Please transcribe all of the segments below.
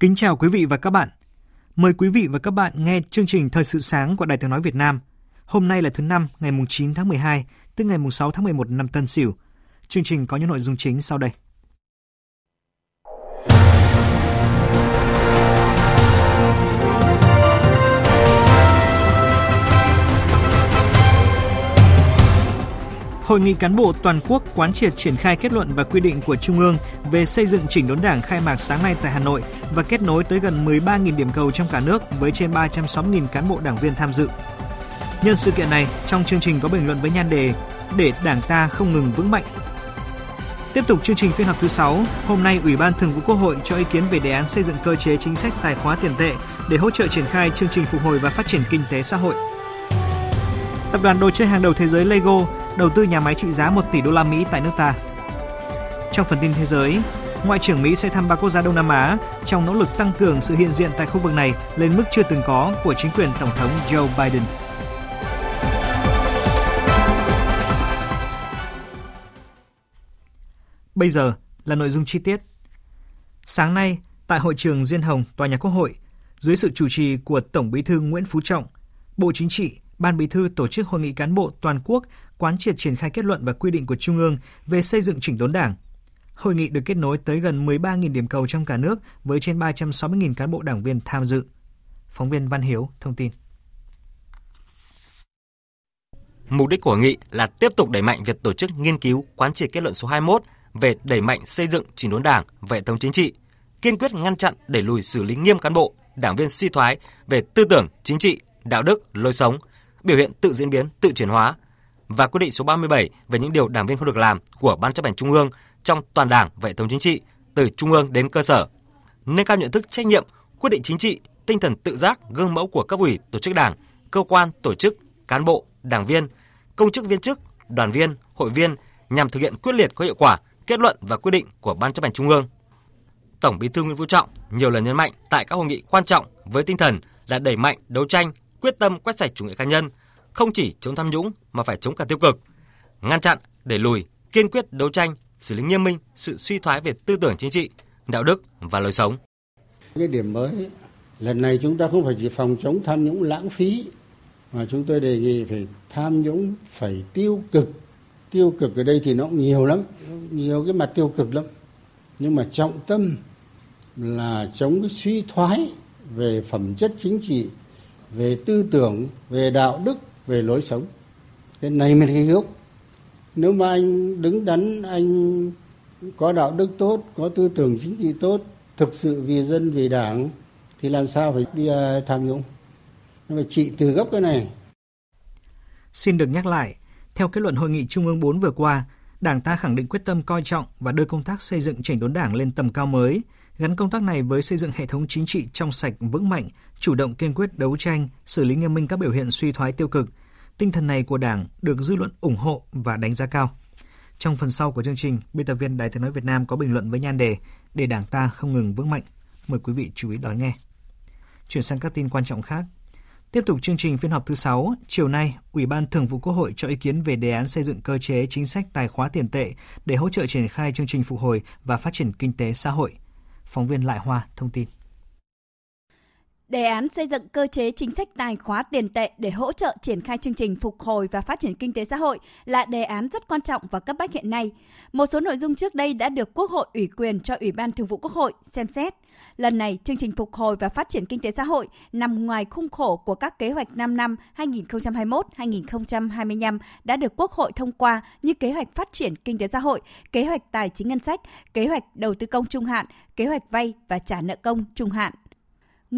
Kính chào quý vị và các bạn. Mời quý vị và các bạn nghe chương trình Thời sự sáng của Đài Tiếng Nói Việt Nam. Hôm nay là thứ năm, ngày 9 tháng 12, tức ngày 6 tháng 11 năm Tân Sửu. Chương trình có những nội dung chính sau đây. Hội nghị cán bộ toàn quốc quán triệt triển khai kết luận và quy định của Trung ương về xây dựng chỉnh đốn Đảng khai mạc sáng nay tại Hà Nội và kết nối tới gần 13.000 điểm cầu trong cả nước với trên 360.000 cán bộ đảng viên tham dự. Nhân sự kiện này, trong chương trình có bình luận với nhan đề để Đảng ta không ngừng vững mạnh. Tiếp tục chương trình phiên họp thứ 6, hôm nay Ủy ban Thường vụ Quốc hội cho ý kiến về đề án xây dựng cơ chế chính sách tài khóa tiền tệ để hỗ trợ triển khai chương trình phục hồi và phát triển kinh tế xã hội. Tập đoàn đồ chơi hàng đầu thế giới Lego đầu tư nhà máy trị giá 1 tỷ đô la Mỹ tại nước ta. Trong phần tin thế giới, Ngoại trưởng Mỹ sẽ thăm ba quốc gia Đông Nam Á trong nỗ lực tăng cường sự hiện diện tại khu vực này lên mức chưa từng có của chính quyền Tổng thống Joe Biden. Bây giờ là nội dung chi tiết. Sáng nay, tại hội trường Diên Hồng, Tòa nhà Quốc hội, dưới sự chủ trì của Tổng Bí thư Nguyễn Phú Trọng, Bộ Chính trị, Ban Bí thư tổ chức hội nghị cán bộ toàn quốc quán triệt triển khai kết luận và quy định của Trung ương về xây dựng chỉnh đốn Đảng. Hội nghị được kết nối tới gần 13.000 điểm cầu trong cả nước với trên 360.000 cán bộ đảng viên tham dự. Phóng viên Văn Hiếu thông tin. Mục đích của hội nghị là tiếp tục đẩy mạnh việc tổ chức nghiên cứu quán triệt kết luận số 21 về đẩy mạnh xây dựng chỉnh đốn Đảng, vệ thống chính trị, kiên quyết ngăn chặn đẩy lùi xử lý nghiêm cán bộ, đảng viên suy thoái về tư tưởng, chính trị, đạo đức, lối sống, biểu hiện tự diễn biến, tự chuyển hóa và quyết định số 37 về những điều đảng viên không được làm của Ban chấp hành Trung ương trong toàn Đảng và hệ thống chính trị từ trung ương đến cơ sở. Nâng cao nhận thức trách nhiệm, quyết định chính trị, tinh thần tự giác, gương mẫu của cấp ủy, tổ chức đảng, cơ quan, tổ chức, cán bộ, đảng viên, công chức viên chức, đoàn viên, hội viên nhằm thực hiện quyết liệt có hiệu quả kết luận và quyết định của Ban chấp hành Trung ương. Tổng Bí thư Nguyễn Phú Trọng nhiều lần nhấn mạnh tại các hội nghị quan trọng với tinh thần là đẩy mạnh đấu tranh, quyết tâm quét sạch chủ nghĩa cá nhân, không chỉ chống tham nhũng mà phải chống cả tiêu cực, ngăn chặn, đẩy lùi, kiên quyết đấu tranh, xử lý nghiêm minh sự suy thoái về tư tưởng chính trị, đạo đức và lối sống. Cái điểm mới lần này chúng ta không phải chỉ phòng chống tham nhũng lãng phí mà chúng tôi đề nghị phải tham nhũng phải tiêu cực. Tiêu cực ở đây thì nó cũng nhiều lắm, nhiều cái mặt tiêu cực lắm. Nhưng mà trọng tâm là chống cái suy thoái về phẩm chất chính trị, về tư tưởng, về đạo đức, về lối sống. Cái này mới là gốc. Nếu mà anh đứng đắn anh có đạo đức tốt có tư tưởng chính trị tốt thực sự vì dân vì đảng thì làm sao phải đi à, tham nhũng? Nhưng mà trị từ gốc cái này. Xin được nhắc lại, theo kết luận hội nghị Trung ương 4 vừa qua, Đảng ta khẳng định quyết tâm coi trọng và đưa công tác xây dựng chỉnh đốn Đảng lên tầm cao mới, gắn công tác này với xây dựng hệ thống chính trị trong sạch vững mạnh, chủ động kiên quyết đấu tranh, xử lý nghiêm minh các biểu hiện suy thoái tiêu cực. Tinh thần này của Đảng được dư luận ủng hộ và đánh giá cao. Trong phần sau của chương trình, biên tập viên Đài Tiếng nói Việt Nam có bình luận với nhan đề để Đảng ta không ngừng vững mạnh. Mời quý vị chú ý đón nghe. Chuyển sang các tin quan trọng khác. Tiếp tục chương trình phiên họp thứ 6, chiều nay, Ủy ban Thường vụ Quốc hội cho ý kiến về đề án xây dựng cơ chế chính sách tài khóa tiền tệ để hỗ trợ triển khai chương trình phục hồi và phát triển kinh tế xã hội. Phóng viên Lại Hoa thông tin. Đề án xây dựng cơ chế chính sách tài khóa tiền tệ để hỗ trợ triển khai chương trình phục hồi và phát triển kinh tế xã hội là đề án rất quan trọng và cấp bách hiện nay. Một số nội dung trước đây đã được Quốc hội ủy quyền cho Ủy ban Thường vụ Quốc hội xem xét. Lần này, chương trình phục hồi và phát triển kinh tế xã hội nằm ngoài khung khổ của các kế hoạch 5 năm 2021-2025 đã được Quốc hội thông qua như kế hoạch phát triển kinh tế xã hội, kế hoạch tài chính ngân sách, kế hoạch đầu tư công trung hạn, kế hoạch vay và trả nợ công trung hạn.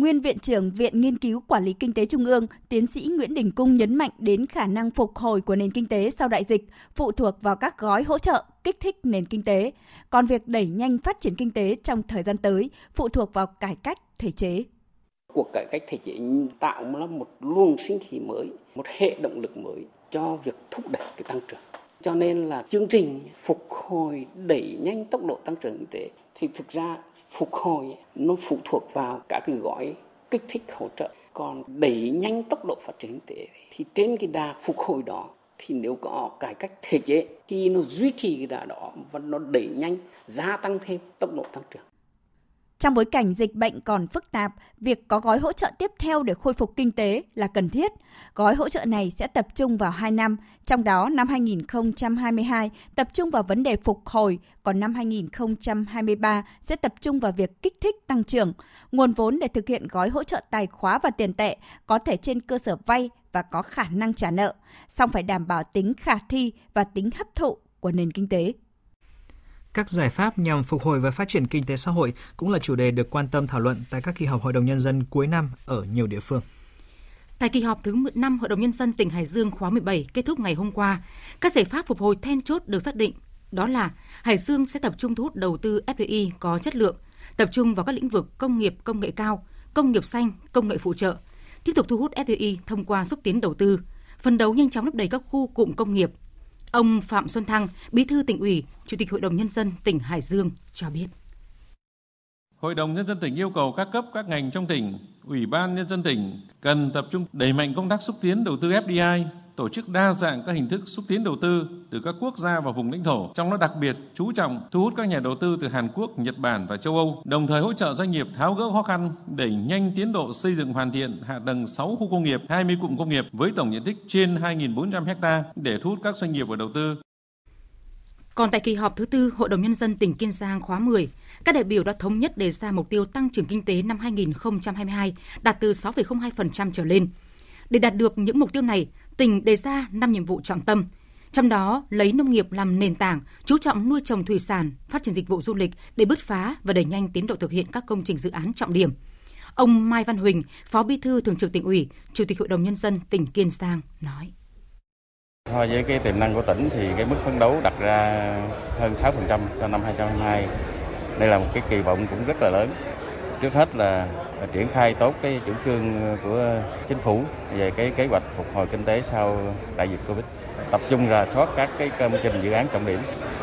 Nguyên Viện trưởng Viện Nghiên cứu Quản lý Kinh tế Trung ương, tiến sĩ Nguyễn Đình Cung nhấn mạnh đến khả năng phục hồi của nền kinh tế sau đại dịch phụ thuộc vào các gói hỗ trợ kích thích nền kinh tế. Còn việc đẩy nhanh phát triển kinh tế trong thời gian tới phụ thuộc vào cải cách thể chế. Cuộc cải cách thể chế tạo ra một luồng sinh khí mới, một hệ động lực mới cho việc thúc đẩy cái tăng trưởng. Cho nên là chương trình phục hồi đẩy nhanh tốc độ tăng trưởng kinh tế thì thực ra phục hồi, nó phụ thuộc vào các cái gói kích thích hỗ trợ. Còn đẩy nhanh tốc độ phát triển kinh tế thì trên cái đà phục hồi đó thì nếu có cải cách thể chế thì nó duy trì cái đà đó và nó đẩy nhanh, gia tăng thêm tốc độ tăng trưởng trong bối cảnh dịch bệnh còn phức tạp, việc có gói hỗ trợ tiếp theo để khôi phục kinh tế là cần thiết. Gói hỗ trợ này sẽ tập trung vào 2 năm, trong đó năm 2022 tập trung vào vấn đề phục hồi, còn năm 2023 sẽ tập trung vào việc kích thích tăng trưởng. Nguồn vốn để thực hiện gói hỗ trợ tài khóa và tiền tệ có thể trên cơ sở vay và có khả năng trả nợ, song phải đảm bảo tính khả thi và tính hấp thụ của nền kinh tế. Các giải pháp nhằm phục hồi và phát triển kinh tế xã hội cũng là chủ đề được quan tâm thảo luận tại các kỳ họp Hội đồng Nhân dân cuối năm ở nhiều địa phương. Tại kỳ họp thứ 5 Hội đồng Nhân dân tỉnh Hải Dương khóa 17 kết thúc ngày hôm qua, các giải pháp phục hồi then chốt được xác định đó là Hải Dương sẽ tập trung thu hút đầu tư FDI có chất lượng, tập trung vào các lĩnh vực công nghiệp công nghệ cao, công nghiệp xanh, công nghệ phụ trợ, tiếp tục thu hút FDI thông qua xúc tiến đầu tư, phân đấu nhanh chóng lấp đầy các khu cụm công nghiệp, Ông Phạm Xuân Thăng, Bí thư tỉnh ủy, Chủ tịch Hội đồng Nhân dân tỉnh Hải Dương cho biết. Hội đồng Nhân dân tỉnh yêu cầu các cấp các ngành trong tỉnh, Ủy ban Nhân dân tỉnh cần tập trung đẩy mạnh công tác xúc tiến đầu tư FDI, tổ chức đa dạng các hình thức xúc tiến đầu tư từ các quốc gia và vùng lãnh thổ, trong đó đặc biệt chú trọng thu hút các nhà đầu tư từ Hàn Quốc, Nhật Bản và châu Âu, đồng thời hỗ trợ doanh nghiệp tháo gỡ khó khăn, đẩy nhanh tiến độ xây dựng hoàn thiện hạ tầng 6 khu công nghiệp, 20 cụm công nghiệp với tổng diện tích trên 2.400 ha để thu hút các doanh nghiệp vào đầu tư. Còn tại kỳ họp thứ tư, Hội đồng Nhân dân tỉnh Kiên Giang khóa 10, các đại biểu đã thống nhất đề ra mục tiêu tăng trưởng kinh tế năm 2022 đạt từ 6,02% trở lên. Để đạt được những mục tiêu này, tỉnh đề ra 5 nhiệm vụ trọng tâm. Trong đó, lấy nông nghiệp làm nền tảng, chú trọng nuôi trồng thủy sản, phát triển dịch vụ du lịch để bứt phá và đẩy nhanh tiến độ thực hiện các công trình dự án trọng điểm. Ông Mai Văn Huỳnh, Phó Bí thư Thường trực tỉnh ủy, Chủ tịch Hội đồng Nhân dân tỉnh Kiên Giang nói. So với cái tiềm năng của tỉnh thì cái mức phấn đấu đặt ra hơn 6% cho năm 2022. Đây là một cái kỳ vọng cũng rất là lớn. Trước hết là triển khai tốt cái chủ trương của chính phủ về cái kế hoạch phục hồi kinh tế sau đại dịch Covid. Tập trung rà soát các cái công trình dự án trọng điểm,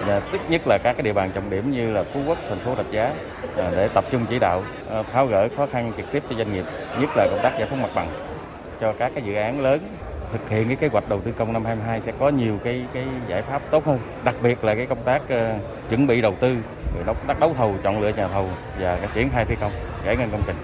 và tức nhất là các cái địa bàn trọng điểm như là Phú Quốc, thành phố Rạch Giá à, để tập trung chỉ đạo à, tháo gỡ khó khăn trực tiếp cho doanh nghiệp, nhất là công tác giải phóng mặt bằng cho các cái dự án lớn. Thực hiện cái kế hoạch đầu tư công năm 22 sẽ có nhiều cái cái giải pháp tốt hơn, đặc biệt là cái công tác uh, chuẩn bị đầu tư, rồi đấu thầu, chọn lựa nhà thầu và triển khai thi công, giải ngân công trình.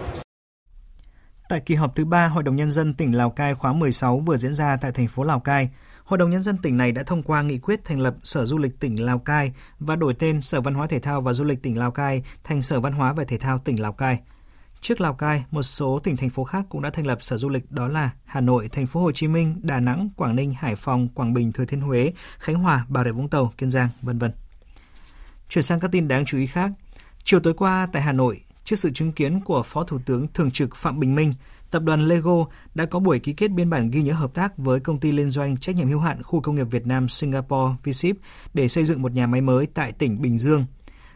Tại kỳ họp thứ ba Hội đồng Nhân dân tỉnh Lào Cai khóa 16 vừa diễn ra tại thành phố Lào Cai, Hội đồng Nhân dân tỉnh này đã thông qua nghị quyết thành lập Sở Du lịch tỉnh Lào Cai và đổi tên Sở Văn hóa Thể thao và Du lịch tỉnh Lào Cai thành Sở Văn hóa và Thể thao tỉnh Lào Cai. Trước Lào Cai, một số tỉnh thành phố khác cũng đã thành lập sở du lịch đó là Hà Nội, thành phố Hồ Chí Minh, Đà Nẵng, Quảng Ninh, Hải Phòng, Quảng Bình, Thừa Thiên Huế, Khánh Hòa, Bà Rịa Vũng Tàu, Kiên Giang, vân vân. Chuyển sang các tin đáng chú ý khác. Chiều tối qua tại Hà Nội, trước sự chứng kiến của Phó Thủ tướng Thường trực Phạm Bình Minh, tập đoàn Lego đã có buổi ký kết biên bản ghi nhớ hợp tác với công ty liên doanh trách nhiệm hữu hạn khu công nghiệp Việt Nam Singapore VSIP để xây dựng một nhà máy mới tại tỉnh Bình Dương.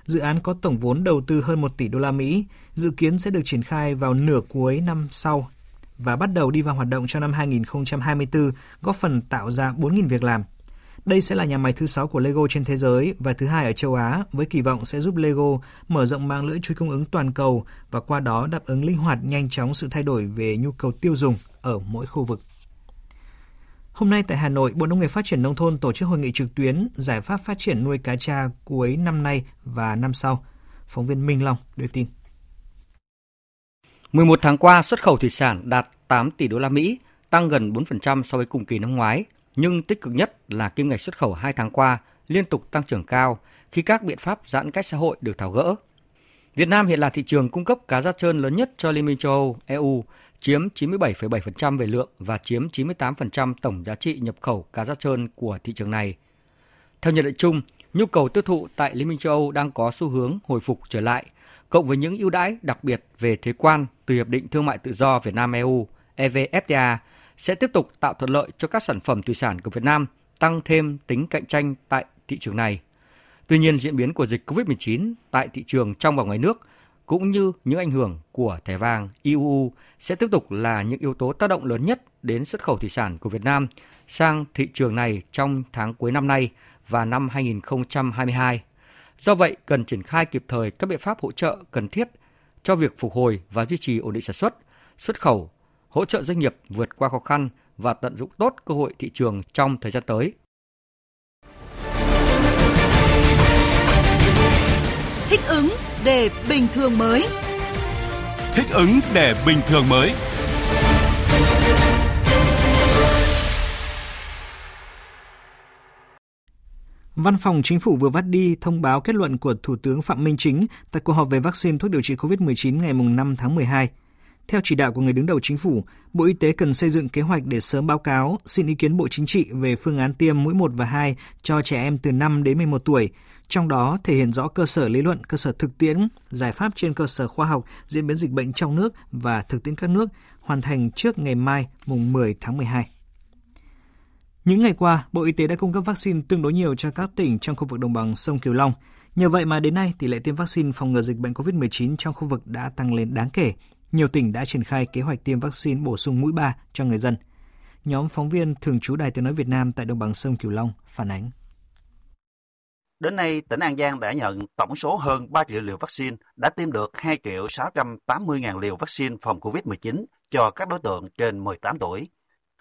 Dự án có tổng vốn đầu tư hơn 1 tỷ đô la Mỹ, dự kiến sẽ được triển khai vào nửa cuối năm sau và bắt đầu đi vào hoạt động cho năm 2024, góp phần tạo ra 4.000 việc làm. Đây sẽ là nhà máy thứ 6 của Lego trên thế giới và thứ hai ở châu Á, với kỳ vọng sẽ giúp Lego mở rộng mạng lưới chuỗi cung ứng toàn cầu và qua đó đáp ứng linh hoạt nhanh chóng sự thay đổi về nhu cầu tiêu dùng ở mỗi khu vực. Hôm nay tại Hà Nội, Bộ Nông nghiệp Phát triển Nông thôn tổ chức hội nghị trực tuyến giải pháp phát triển nuôi cá tra cuối năm nay và năm sau. Phóng viên Minh Long đưa tin. 11 tháng qua, xuất khẩu thủy sản đạt 8 tỷ đô la Mỹ, tăng gần 4% so với cùng kỳ năm ngoái, nhưng tích cực nhất là kim ngạch xuất khẩu 2 tháng qua liên tục tăng trưởng cao khi các biện pháp giãn cách xã hội được tháo gỡ. Việt Nam hiện là thị trường cung cấp cá da trơn lớn nhất cho Liên minh châu Âu, EU, chiếm 97,7% về lượng và chiếm 98% tổng giá trị nhập khẩu cá da trơn của thị trường này. Theo nhận định chung, nhu cầu tiêu thụ tại Liên minh châu Âu đang có xu hướng hồi phục trở lại, cộng với những ưu đãi đặc biệt về thuế quan từ Hiệp định Thương mại Tự do Việt Nam EU, EVFTA, sẽ tiếp tục tạo thuận lợi cho các sản phẩm thủy sản của Việt Nam, tăng thêm tính cạnh tranh tại thị trường này. Tuy nhiên, diễn biến của dịch COVID-19 tại thị trường trong và ngoài nước cũng như những ảnh hưởng của thẻ vàng IUU sẽ tiếp tục là những yếu tố tác động lớn nhất đến xuất khẩu thủy sản của Việt Nam sang thị trường này trong tháng cuối năm nay và năm 2022. Do vậy, cần triển khai kịp thời các biện pháp hỗ trợ cần thiết cho việc phục hồi và duy trì ổn định sản xuất, xuất khẩu, hỗ trợ doanh nghiệp vượt qua khó khăn và tận dụng tốt cơ hội thị trường trong thời gian tới. Thích ứng để bình thường mới. Thích ứng để bình thường mới. Văn phòng Chính phủ vừa phát đi thông báo kết luận của Thủ tướng Phạm Minh Chính tại cuộc họp về vaccine thuốc điều trị COVID-19 ngày 5 tháng 12. Theo chỉ đạo của người đứng đầu chính phủ, Bộ Y tế cần xây dựng kế hoạch để sớm báo cáo, xin ý kiến Bộ Chính trị về phương án tiêm mũi 1 và 2 cho trẻ em từ 5 đến 11 tuổi, trong đó thể hiện rõ cơ sở lý luận, cơ sở thực tiễn, giải pháp trên cơ sở khoa học, diễn biến dịch bệnh trong nước và thực tiễn các nước, hoàn thành trước ngày mai, mùng 10 tháng 12. Những ngày qua, Bộ Y tế đã cung cấp vaccine tương đối nhiều cho các tỉnh trong khu vực đồng bằng sông Kiều Long. Nhờ vậy mà đến nay, tỷ lệ tiêm vaccine phòng ngừa dịch bệnh COVID-19 trong khu vực đã tăng lên đáng kể. Nhiều tỉnh đã triển khai kế hoạch tiêm vaccine bổ sung mũi 3 cho người dân. Nhóm phóng viên thường trú Đài Tiếng Nói Việt Nam tại đồng bằng sông Kiều Long phản ánh. Đến nay, tỉnh An Giang đã nhận tổng số hơn 3 triệu liều vaccine, đã tiêm được 2 triệu 680 ngàn liều vaccine phòng COVID-19 cho các đối tượng trên 18 tuổi.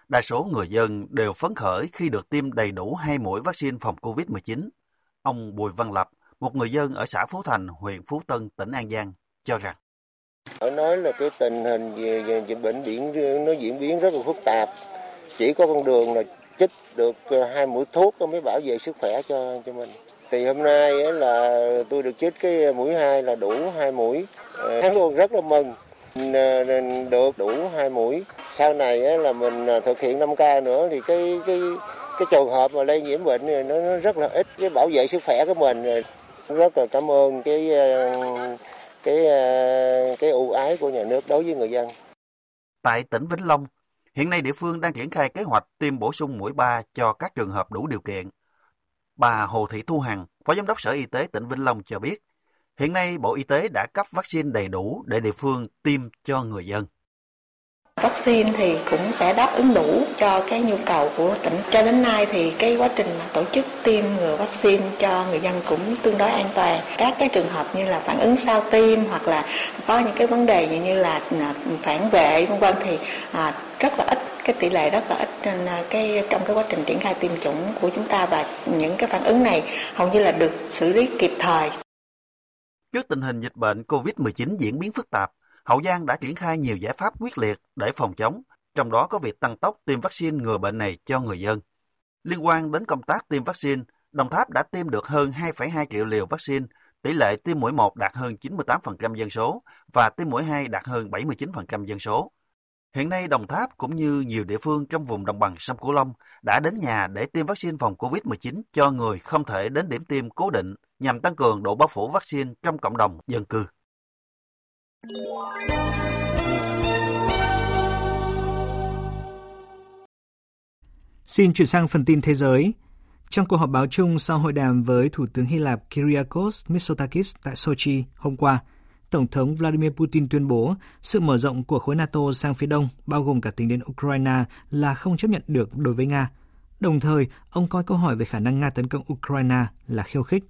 Đa số người dân đều phấn khởi khi được tiêm đầy đủ hai mũi vaccine phòng COVID-19. Ông Bùi Văn Lập, một người dân ở xã Phú Thành, huyện Phú Tân, tỉnh An Giang, cho rằng phải nói là cái tình hình về, dịch bệnh biển nó diễn biến rất là phức tạp. Chỉ có con đường là chích được ờ, hai mũi thuốc mới bảo vệ sức khỏe cho cho mình. Thì hôm nay là tôi được chích cái mũi hai là đủ hai mũi. Ờ, Hắn luôn rất là mừng ờ, được đủ hai mũi. Sau này là mình thực hiện 5K nữa thì cái cái cái trường hợp mà lây nhiễm bệnh này nó, nó rất là ít cái bảo vệ sức khỏe của mình rất là cảm ơn cái cái ờ, cái ưu ái của nhà nước đối với người dân. Tại tỉnh Vĩnh Long, hiện nay địa phương đang triển khai kế hoạch tiêm bổ sung mũi 3 cho các trường hợp đủ điều kiện. Bà Hồ Thị Thu Hằng, Phó Giám đốc Sở Y tế tỉnh Vĩnh Long cho biết, hiện nay Bộ Y tế đã cấp vaccine đầy đủ để địa phương tiêm cho người dân. Vaccine thì cũng sẽ đáp ứng đủ cho cái nhu cầu của tỉnh. Cho đến nay thì cái quá trình mà tổ chức tiêm ngừa vaccine cho người dân cũng tương đối an toàn. Các cái trường hợp như là phản ứng sau tiêm hoặc là có những cái vấn đề như là à, phản vệ vân vân thì à, rất là ít cái tỷ lệ rất là ít trên à, cái trong cái quá trình triển khai tiêm chủng của chúng ta và những cái phản ứng này hầu như là được xử lý kịp thời. Trước tình hình dịch bệnh COVID-19 diễn biến phức tạp, Hậu Giang đã triển khai nhiều giải pháp quyết liệt để phòng chống, trong đó có việc tăng tốc tiêm vaccine ngừa bệnh này cho người dân. Liên quan đến công tác tiêm vaccine, Đồng Tháp đã tiêm được hơn 2,2 triệu liều vaccine, tỷ lệ tiêm mũi 1 đạt hơn 98% dân số và tiêm mũi 2 đạt hơn 79% dân số. Hiện nay Đồng Tháp cũng như nhiều địa phương trong vùng đồng bằng sông Cửu Long đã đến nhà để tiêm vaccine phòng COVID-19 cho người không thể đến điểm tiêm cố định nhằm tăng cường độ bao phủ vaccine trong cộng đồng dân cư. Xin chuyển sang phần tin thế giới. Trong cuộc họp báo chung sau hội đàm với Thủ tướng Hy Lạp Kyriakos Mitsotakis tại Sochi hôm qua, Tổng thống Vladimir Putin tuyên bố sự mở rộng của khối NATO sang phía đông, bao gồm cả tính đến Ukraine, là không chấp nhận được đối với Nga. Đồng thời, ông coi câu hỏi về khả năng Nga tấn công Ukraine là khiêu khích.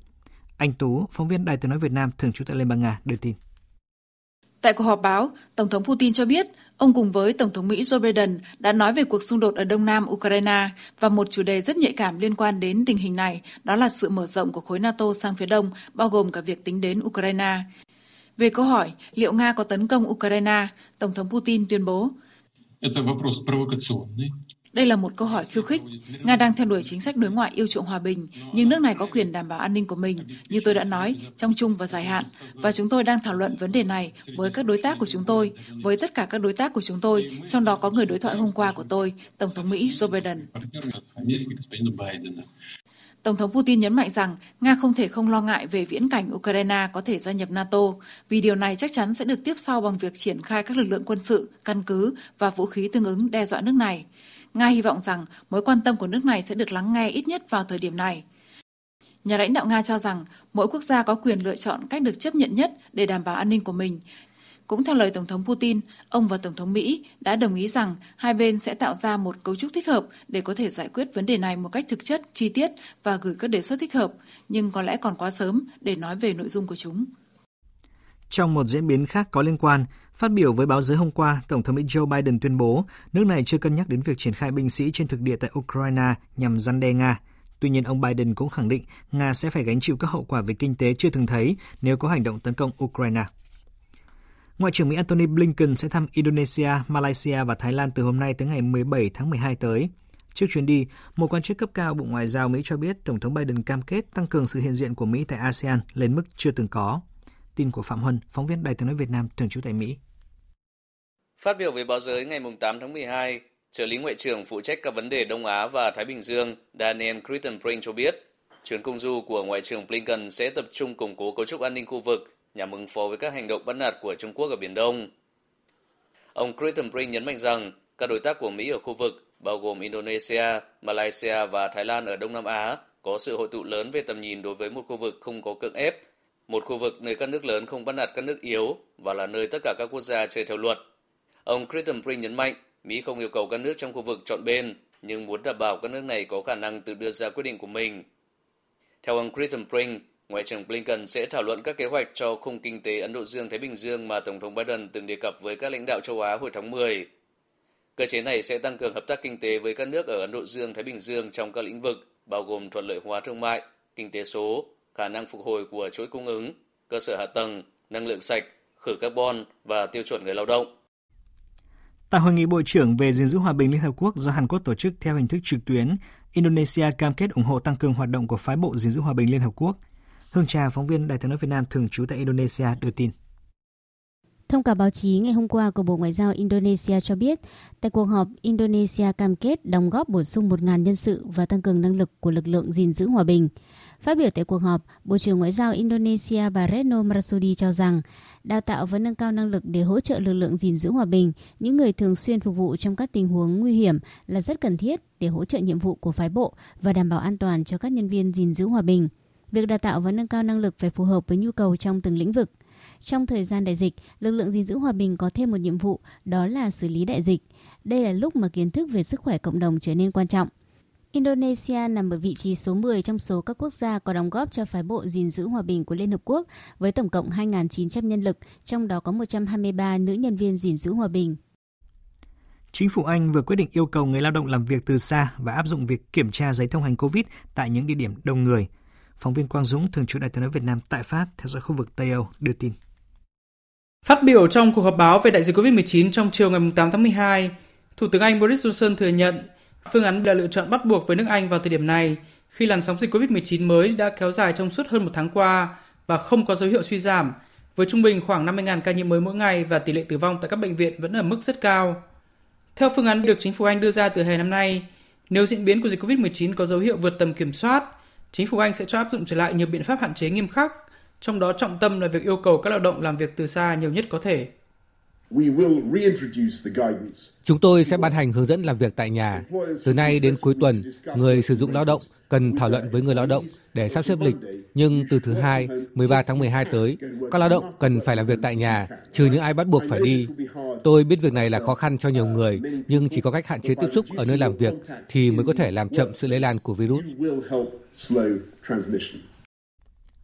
Anh Tú, phóng viên Đài tiếng nói Việt Nam thường trú tại Liên bang Nga, đưa tin. Tại cuộc họp báo, Tổng thống Putin cho biết ông cùng với Tổng thống Mỹ Joe Biden đã nói về cuộc xung đột ở đông nam Ukraine và một chủ đề rất nhạy cảm liên quan đến tình hình này đó là sự mở rộng của khối NATO sang phía đông, bao gồm cả việc tính đến Ukraine. Về câu hỏi liệu Nga có tấn công Ukraine, Tổng thống Putin tuyên bố đây là một câu hỏi khiêu khích. Nga đang theo đuổi chính sách đối ngoại yêu chuộng hòa bình, nhưng nước này có quyền đảm bảo an ninh của mình, như tôi đã nói, trong chung và dài hạn. Và chúng tôi đang thảo luận vấn đề này với các đối tác của chúng tôi, với tất cả các đối tác của chúng tôi, trong đó có người đối thoại hôm qua của tôi, Tổng thống Mỹ Joe Biden. Tổng thống Putin nhấn mạnh rằng Nga không thể không lo ngại về viễn cảnh Ukraine có thể gia nhập NATO, vì điều này chắc chắn sẽ được tiếp sau bằng việc triển khai các lực lượng quân sự, căn cứ và vũ khí tương ứng đe dọa nước này. Nga hy vọng rằng mối quan tâm của nước này sẽ được lắng nghe ít nhất vào thời điểm này. Nhà lãnh đạo Nga cho rằng mỗi quốc gia có quyền lựa chọn cách được chấp nhận nhất để đảm bảo an ninh của mình. Cũng theo lời Tổng thống Putin, ông và Tổng thống Mỹ đã đồng ý rằng hai bên sẽ tạo ra một cấu trúc thích hợp để có thể giải quyết vấn đề này một cách thực chất, chi tiết và gửi các đề xuất thích hợp, nhưng có lẽ còn quá sớm để nói về nội dung của chúng. Trong một diễn biến khác có liên quan, phát biểu với báo giới hôm qua, Tổng thống Mỹ Joe Biden tuyên bố nước này chưa cân nhắc đến việc triển khai binh sĩ trên thực địa tại Ukraine nhằm răn đe Nga. Tuy nhiên, ông Biden cũng khẳng định Nga sẽ phải gánh chịu các hậu quả về kinh tế chưa từng thấy nếu có hành động tấn công Ukraine. Ngoại trưởng Mỹ Antony Blinken sẽ thăm Indonesia, Malaysia và Thái Lan từ hôm nay tới ngày 17 tháng 12 tới. Trước chuyến đi, một quan chức cấp cao Bộ Ngoại giao Mỹ cho biết Tổng thống Biden cam kết tăng cường sự hiện diện của Mỹ tại ASEAN lên mức chưa từng có. Tin của Phạm Huân, phóng viên Đài tiếng nói Việt Nam thường trú tại Mỹ. Phát biểu với báo giới ngày 8 tháng 12, trợ lý ngoại trưởng phụ trách các vấn đề Đông Á và Thái Bình Dương Daniel Crittenbrink cho biết, chuyến công du của Ngoại trưởng Blinken sẽ tập trung củng cố cấu trúc an ninh khu vực nhằm ứng phó với các hành động bắt nạt của Trung Quốc ở Biển Đông. Ông Crittenbrink nhấn mạnh rằng các đối tác của Mỹ ở khu vực, bao gồm Indonesia, Malaysia và Thái Lan ở Đông Nam Á, có sự hội tụ lớn về tầm nhìn đối với một khu vực không có cưỡng ép một khu vực nơi các nước lớn không bắt nạt các nước yếu và là nơi tất cả các quốc gia chơi theo luật. Ông Crittenbrink nhấn mạnh, Mỹ không yêu cầu các nước trong khu vực chọn bên, nhưng muốn đảm bảo các nước này có khả năng tự đưa ra quyết định của mình. Theo ông Crittenbrink, Ngoại trưởng Blinken sẽ thảo luận các kế hoạch cho khung kinh tế Ấn Độ Dương-Thái Bình Dương mà Tổng thống Biden từng đề cập với các lãnh đạo châu Á hồi tháng 10. Cơ chế này sẽ tăng cường hợp tác kinh tế với các nước ở Ấn Độ Dương-Thái Bình Dương trong các lĩnh vực, bao gồm thuận lợi hóa thương mại, kinh tế số, khả năng phục hồi của chuỗi cung ứng, cơ sở hạ tầng, năng lượng sạch, khử carbon và tiêu chuẩn người lao động. Tại hội nghị Bộ trưởng về gìn giữ hòa bình Liên Hợp Quốc do Hàn Quốc tổ chức theo hình thức trực tuyến, Indonesia cam kết ủng hộ tăng cường hoạt động của phái bộ gìn giữ hòa bình Liên Hợp Quốc. Hương Trà, phóng viên Đài tiếng nói Việt Nam thường trú tại Indonesia đưa tin. Thông cáo báo chí ngày hôm qua của Bộ Ngoại giao Indonesia cho biết, tại cuộc họp, Indonesia cam kết đóng góp bổ sung 1.000 nhân sự và tăng cường năng lực của lực lượng gìn giữ hòa bình. Phát biểu tại cuộc họp, Bộ trưởng Ngoại giao Indonesia bà Retno Marsudi cho rằng đào tạo và nâng cao năng lực để hỗ trợ lực lượng gìn giữ hòa bình, những người thường xuyên phục vụ trong các tình huống nguy hiểm là rất cần thiết để hỗ trợ nhiệm vụ của phái bộ và đảm bảo an toàn cho các nhân viên gìn giữ hòa bình. Việc đào tạo và nâng cao năng lực phải phù hợp với nhu cầu trong từng lĩnh vực. Trong thời gian đại dịch, lực lượng gìn giữ hòa bình có thêm một nhiệm vụ, đó là xử lý đại dịch. Đây là lúc mà kiến thức về sức khỏe cộng đồng trở nên quan trọng. Indonesia nằm ở vị trí số 10 trong số các quốc gia có đóng góp cho phái bộ gìn giữ hòa bình của Liên Hợp Quốc với tổng cộng 2.900 nhân lực, trong đó có 123 nữ nhân viên gìn giữ hòa bình. Chính phủ Anh vừa quyết định yêu cầu người lao động làm việc từ xa và áp dụng việc kiểm tra giấy thông hành COVID tại những địa điểm đông người. Phóng viên Quang Dũng, thường trú Đại tiếng nói Việt Nam tại Pháp, theo dõi khu vực Tây Âu, đưa tin. Phát biểu trong cuộc họp báo về đại dịch COVID-19 trong chiều ngày 8 tháng 12, Thủ tướng Anh Boris Johnson thừa nhận Phương án là lựa chọn bắt buộc với nước Anh vào thời điểm này khi làn sóng dịch COVID-19 mới đã kéo dài trong suốt hơn một tháng qua và không có dấu hiệu suy giảm, với trung bình khoảng 50.000 ca nhiễm mới mỗi ngày và tỷ lệ tử vong tại các bệnh viện vẫn ở mức rất cao. Theo phương án được chính phủ Anh đưa ra từ hè năm nay, nếu diễn biến của dịch COVID-19 có dấu hiệu vượt tầm kiểm soát, chính phủ Anh sẽ cho áp dụng trở lại nhiều biện pháp hạn chế nghiêm khắc, trong đó trọng tâm là việc yêu cầu các lao động làm việc từ xa nhiều nhất có thể. Chúng tôi sẽ ban hành hướng dẫn làm việc tại nhà. Từ nay đến cuối tuần, người sử dụng lao động cần thảo luận với người lao động để sắp xếp lịch. Nhưng từ thứ hai, 13 tháng 12 tới, các lao động cần phải làm việc tại nhà, trừ những ai bắt buộc phải đi. Tôi biết việc này là khó khăn cho nhiều người, nhưng chỉ có cách hạn chế tiếp xúc ở nơi làm việc thì mới có thể làm chậm sự lây lan của virus.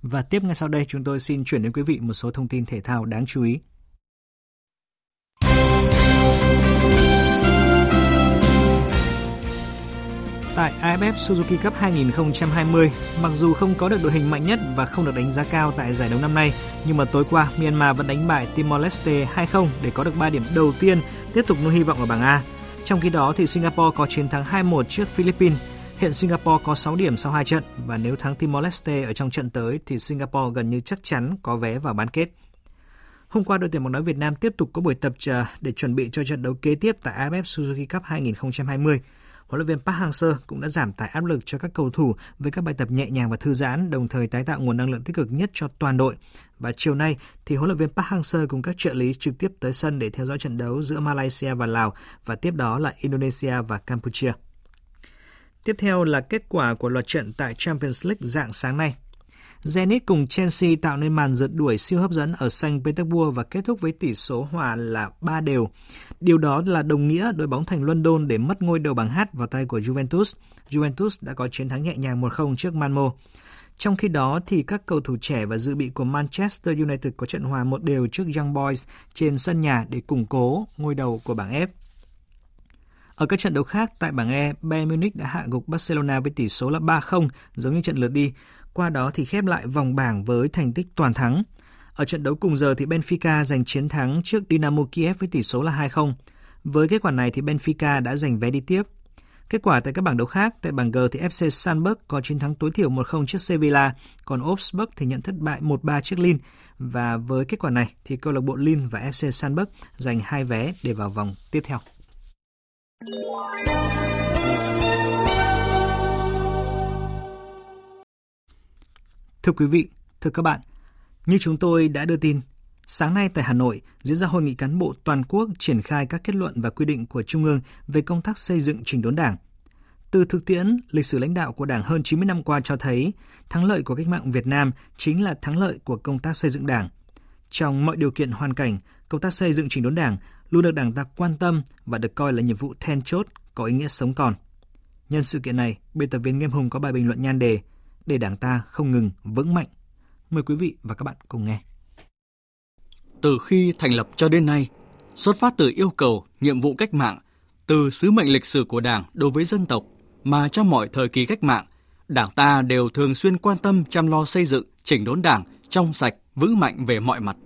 Và tiếp ngay sau đây chúng tôi xin chuyển đến quý vị một số thông tin thể thao đáng chú ý. Tại AFF Suzuki Cup 2020, mặc dù không có được đội hình mạnh nhất và không được đánh giá cao tại giải đấu năm nay, nhưng mà tối qua Myanmar vẫn đánh bại Timor-Leste 2-0 để có được 3 điểm đầu tiên, tiếp tục nuôi hy vọng ở bảng A. Trong khi đó thì Singapore có chiến thắng 2-1 trước Philippines. Hiện Singapore có 6 điểm sau 2 trận và nếu thắng Timor-Leste ở trong trận tới thì Singapore gần như chắc chắn có vé vào bán kết. Hôm qua, đội tuyển bóng đá Việt Nam tiếp tục có buổi tập ờ, để chuẩn bị cho trận đấu kế tiếp tại AFF Suzuki Cup 2020. Huấn luyện viên Park Hang-seo cũng đã giảm tải áp lực cho các cầu thủ với các bài tập nhẹ nhàng và thư giãn, đồng thời tái tạo nguồn năng lượng tích cực nhất cho toàn đội. Và chiều nay thì huấn luyện viên Park Hang-seo cùng các trợ lý trực tiếp tới sân để theo dõi trận đấu giữa Malaysia và Lào và tiếp đó là Indonesia và Campuchia. Tiếp theo là kết quả của loạt trận tại Champions League dạng sáng nay. Zenit cùng Chelsea tạo nên màn rượt đuổi siêu hấp dẫn ở Saint Petersburg và kết thúc với tỷ số hòa là 3 đều. Điều đó là đồng nghĩa đội bóng thành London để mất ngôi đầu bảng H vào tay của Juventus. Juventus đã có chiến thắng nhẹ nhàng 1-0 trước Malmo. Trong khi đó thì các cầu thủ trẻ và dự bị của Manchester United có trận hòa một đều trước Young Boys trên sân nhà để củng cố ngôi đầu của bảng F. Ở các trận đấu khác tại bảng E, Bayern Munich đã hạ gục Barcelona với tỷ số là 3-0 giống như trận lượt đi. Qua đó thì khép lại vòng bảng với thành tích toàn thắng. Ở trận đấu cùng giờ thì Benfica giành chiến thắng trước Dynamo Kiev với tỷ số là 2-0. Với kết quả này thì Benfica đã giành vé đi tiếp. Kết quả tại các bảng đấu khác, tại bảng G thì FC Salzburg có chiến thắng tối thiểu 1-0 trước Sevilla, còn Augsburg thì nhận thất bại 1-3 trước Lille. Và với kết quả này thì câu lạc bộ Lille và FC Salzburg giành hai vé để vào vòng tiếp theo. Thưa quý vị, thưa các bạn, như chúng tôi đã đưa tin, sáng nay tại Hà Nội diễn ra hội nghị cán bộ toàn quốc triển khai các kết luận và quy định của Trung ương về công tác xây dựng chỉnh đốn Đảng. Từ thực tiễn, lịch sử lãnh đạo của Đảng hơn 90 năm qua cho thấy, thắng lợi của cách mạng Việt Nam chính là thắng lợi của công tác xây dựng Đảng. Trong mọi điều kiện hoàn cảnh, công tác xây dựng chỉnh đốn Đảng luôn được Đảng ta quan tâm và được coi là nhiệm vụ then chốt có ý nghĩa sống còn. Nhân sự kiện này, biên tập viên Nghiêm Hùng có bài bình luận nhan đề để Đảng ta không ngừng vững mạnh. Mời quý vị và các bạn cùng nghe. Từ khi thành lập cho đến nay, xuất phát từ yêu cầu, nhiệm vụ cách mạng, từ sứ mệnh lịch sử của Đảng đối với dân tộc mà trong mọi thời kỳ cách mạng, Đảng ta đều thường xuyên quan tâm chăm lo xây dựng, chỉnh đốn Đảng trong sạch, vững mạnh về mọi mặt.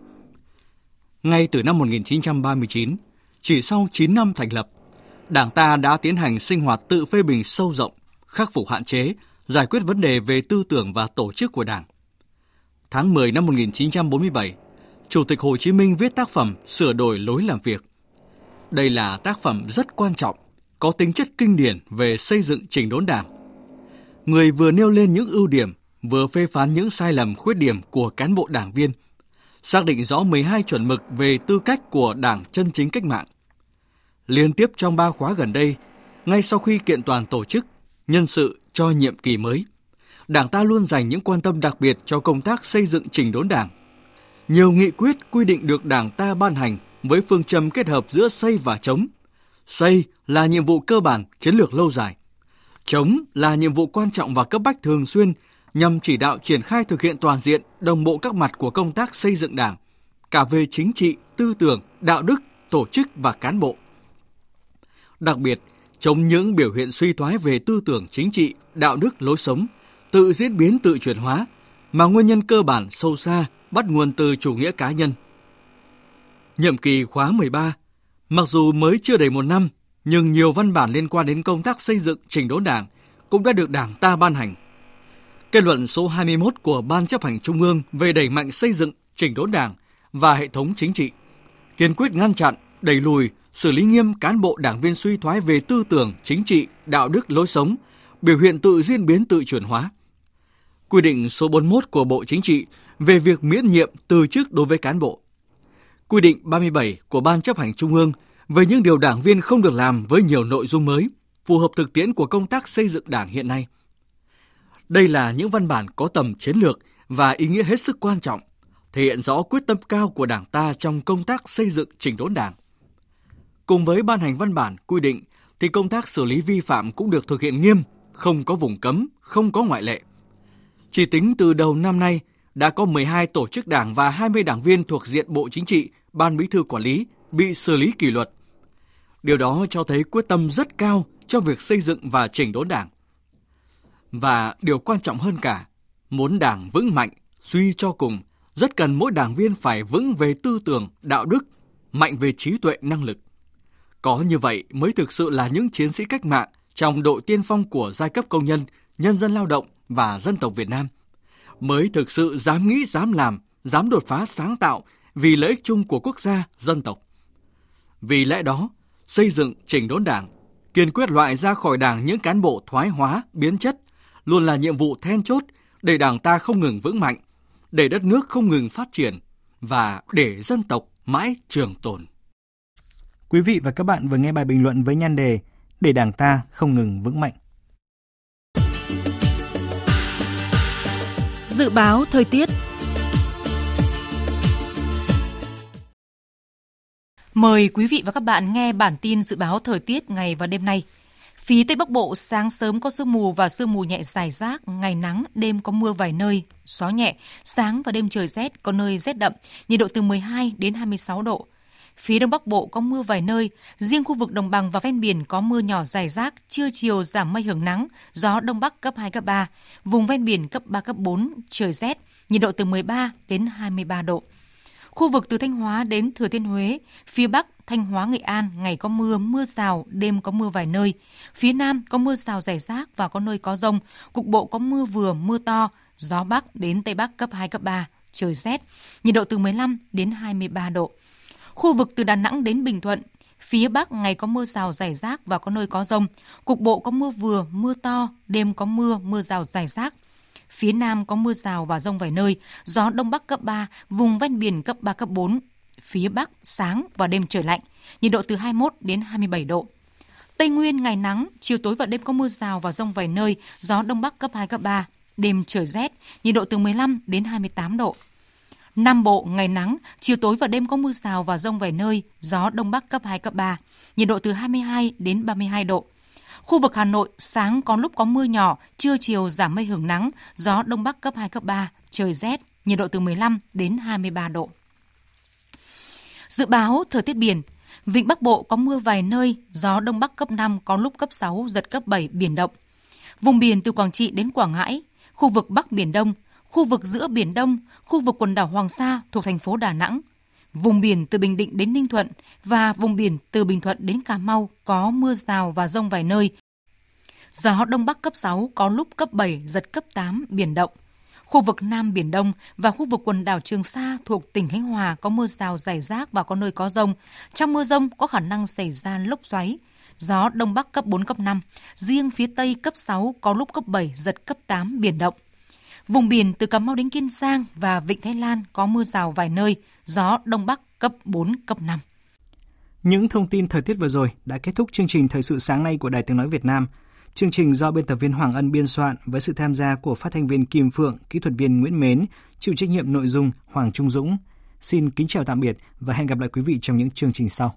Ngay từ năm 1939, chỉ sau 9 năm thành lập, Đảng ta đã tiến hành sinh hoạt tự phê bình sâu rộng, khắc phục hạn chế, giải quyết vấn đề về tư tưởng và tổ chức của Đảng. Tháng 10 năm 1947, Chủ tịch Hồ Chí Minh viết tác phẩm Sửa đổi lối làm việc. Đây là tác phẩm rất quan trọng, có tính chất kinh điển về xây dựng chỉnh đốn Đảng. Người vừa nêu lên những ưu điểm, vừa phê phán những sai lầm khuyết điểm của cán bộ đảng viên, xác định rõ 12 chuẩn mực về tư cách của Đảng chân chính cách mạng. Liên tiếp trong ba khóa gần đây, ngay sau khi kiện toàn tổ chức, nhân sự cho nhiệm kỳ mới, Đảng ta luôn dành những quan tâm đặc biệt cho công tác xây dựng chỉnh đốn Đảng. Nhiều nghị quyết quy định được Đảng ta ban hành với phương châm kết hợp giữa xây và chống. Xây là nhiệm vụ cơ bản, chiến lược lâu dài. Chống là nhiệm vụ quan trọng và cấp bách thường xuyên nhằm chỉ đạo triển khai thực hiện toàn diện, đồng bộ các mặt của công tác xây dựng Đảng, cả về chính trị, tư tưởng, đạo đức, tổ chức và cán bộ. Đặc biệt, chống những biểu hiện suy thoái về tư tưởng chính trị, đạo đức, lối sống, tự diễn biến tự chuyển hóa, mà nguyên nhân cơ bản sâu xa bắt nguồn từ chủ nghĩa cá nhân. Nhiệm kỳ khóa 13, mặc dù mới chưa đầy một năm, nhưng nhiều văn bản liên quan đến công tác xây dựng trình đốn đảng cũng đã được đảng ta ban hành. Kết luận số 21 của Ban chấp hành Trung ương về đẩy mạnh xây dựng chỉnh đốn đảng và hệ thống chính trị, kiên quyết ngăn chặn, đẩy lùi, xử lý nghiêm cán bộ đảng viên suy thoái về tư tưởng, chính trị, đạo đức, lối sống, biểu hiện tự diễn biến tự chuyển hóa. Quy định số 41 của Bộ Chính trị về việc miễn nhiệm từ chức đối với cán bộ. Quy định 37 của Ban chấp hành Trung ương về những điều đảng viên không được làm với nhiều nội dung mới, phù hợp thực tiễn của công tác xây dựng đảng hiện nay. Đây là những văn bản có tầm chiến lược và ý nghĩa hết sức quan trọng, thể hiện rõ quyết tâm cao của Đảng ta trong công tác xây dựng chỉnh đốn Đảng. Cùng với ban hành văn bản quy định thì công tác xử lý vi phạm cũng được thực hiện nghiêm, không có vùng cấm, không có ngoại lệ. Chỉ tính từ đầu năm nay, đã có 12 tổ chức đảng và 20 đảng viên thuộc diện Bộ Chính trị, Ban Bí thư Quản lý bị xử lý kỷ luật. Điều đó cho thấy quyết tâm rất cao cho việc xây dựng và chỉnh đốn đảng. Và điều quan trọng hơn cả, muốn đảng vững mạnh, suy cho cùng, rất cần mỗi đảng viên phải vững về tư tưởng, đạo đức, mạnh về trí tuệ năng lực. Có như vậy mới thực sự là những chiến sĩ cách mạng trong đội tiên phong của giai cấp công nhân, nhân dân lao động và dân tộc Việt Nam. Mới thực sự dám nghĩ, dám làm, dám đột phá sáng tạo vì lợi ích chung của quốc gia, dân tộc. Vì lẽ đó, xây dựng chỉnh đốn đảng, kiên quyết loại ra khỏi đảng những cán bộ thoái hóa, biến chất, luôn là nhiệm vụ then chốt để đảng ta không ngừng vững mạnh, để đất nước không ngừng phát triển và để dân tộc mãi trường tồn. Quý vị và các bạn vừa nghe bài bình luận với nhan đề Để đảng ta không ngừng vững mạnh. Dự báo thời tiết Mời quý vị và các bạn nghe bản tin dự báo thời tiết ngày và đêm nay. Phía Tây Bắc Bộ sáng sớm có sương mù và sương mù nhẹ dài rác, ngày nắng, đêm có mưa vài nơi, gió nhẹ, sáng và đêm trời rét, có nơi rét đậm, nhiệt độ từ 12 đến 26 độ. Phía Đông Bắc Bộ có mưa vài nơi, riêng khu vực đồng bằng và ven biển có mưa nhỏ dài rác, trưa chiều giảm mây hưởng nắng, gió Đông Bắc cấp 2, cấp 3, vùng ven biển cấp 3, cấp 4, trời rét, nhiệt độ từ 13 đến 23 độ. Khu vực từ Thanh Hóa đến Thừa Thiên Huế, phía Bắc, Thanh Hóa, Nghệ An, ngày có mưa, mưa rào, đêm có mưa vài nơi. Phía Nam có mưa rào rải rác và có nơi có rông. Cục bộ có mưa vừa, mưa to, gió Bắc đến Tây Bắc cấp 2, cấp 3, trời rét. Nhiệt độ từ 15 đến 23 độ. Khu vực từ Đà Nẵng đến Bình Thuận, phía Bắc ngày có mưa rào rải rác và có nơi có rông. Cục bộ có mưa vừa, mưa to, đêm có mưa, mưa rào rải rác. Phía Nam có mưa rào và rông vài nơi, gió Đông Bắc cấp 3, vùng ven biển cấp 3, cấp 4. Phía Bắc sáng và đêm trời lạnh, nhiệt độ từ 21 đến 27 độ. Tây Nguyên ngày nắng, chiều tối và đêm có mưa rào và rông vài nơi, gió Đông Bắc cấp 2, cấp 3. Đêm trời rét, nhiệt độ từ 15 đến 28 độ. Nam Bộ ngày nắng, chiều tối và đêm có mưa rào và rông vài nơi, gió Đông Bắc cấp 2, cấp 3. Nhiệt độ từ 22 đến 32 độ. Khu vực Hà Nội sáng có lúc có mưa nhỏ, trưa chiều giảm mây hưởng nắng, gió đông bắc cấp 2 cấp 3, trời rét, nhiệt độ từ 15 đến 23 độ. Dự báo thời tiết biển, Vịnh Bắc Bộ có mưa vài nơi, gió đông bắc cấp 5 có lúc cấp 6, giật cấp 7 biển động. Vùng biển từ Quảng Trị đến Quảng Ngãi, khu vực Bắc Biển Đông, khu vực giữa Biển Đông, khu vực quần đảo Hoàng Sa thuộc thành phố Đà Nẵng, Vùng biển từ Bình Định đến Ninh Thuận và vùng biển từ Bình Thuận đến Cà Mau có mưa rào và rông vài nơi. Gió Đông Bắc cấp 6 có lúc cấp 7, giật cấp 8, biển động. Khu vực Nam Biển Đông và khu vực quần đảo Trường Sa thuộc tỉnh Khánh Hòa có mưa rào rải rác và có nơi có rông. Trong mưa rông có khả năng xảy ra lốc xoáy. Gió Đông Bắc cấp 4, cấp 5. Riêng phía Tây cấp 6 có lúc cấp 7, giật cấp 8, biển động. Vùng biển từ Cà Mau đến Kiên Giang và Vịnh Thái Lan có mưa rào vài nơi, gió Đông Bắc cấp 4, cấp 5. Những thông tin thời tiết vừa rồi đã kết thúc chương trình Thời sự sáng nay của Đài Tiếng Nói Việt Nam. Chương trình do biên tập viên Hoàng Ân biên soạn với sự tham gia của phát thanh viên Kim Phượng, kỹ thuật viên Nguyễn Mến, chịu trách nhiệm nội dung Hoàng Trung Dũng. Xin kính chào tạm biệt và hẹn gặp lại quý vị trong những chương trình sau.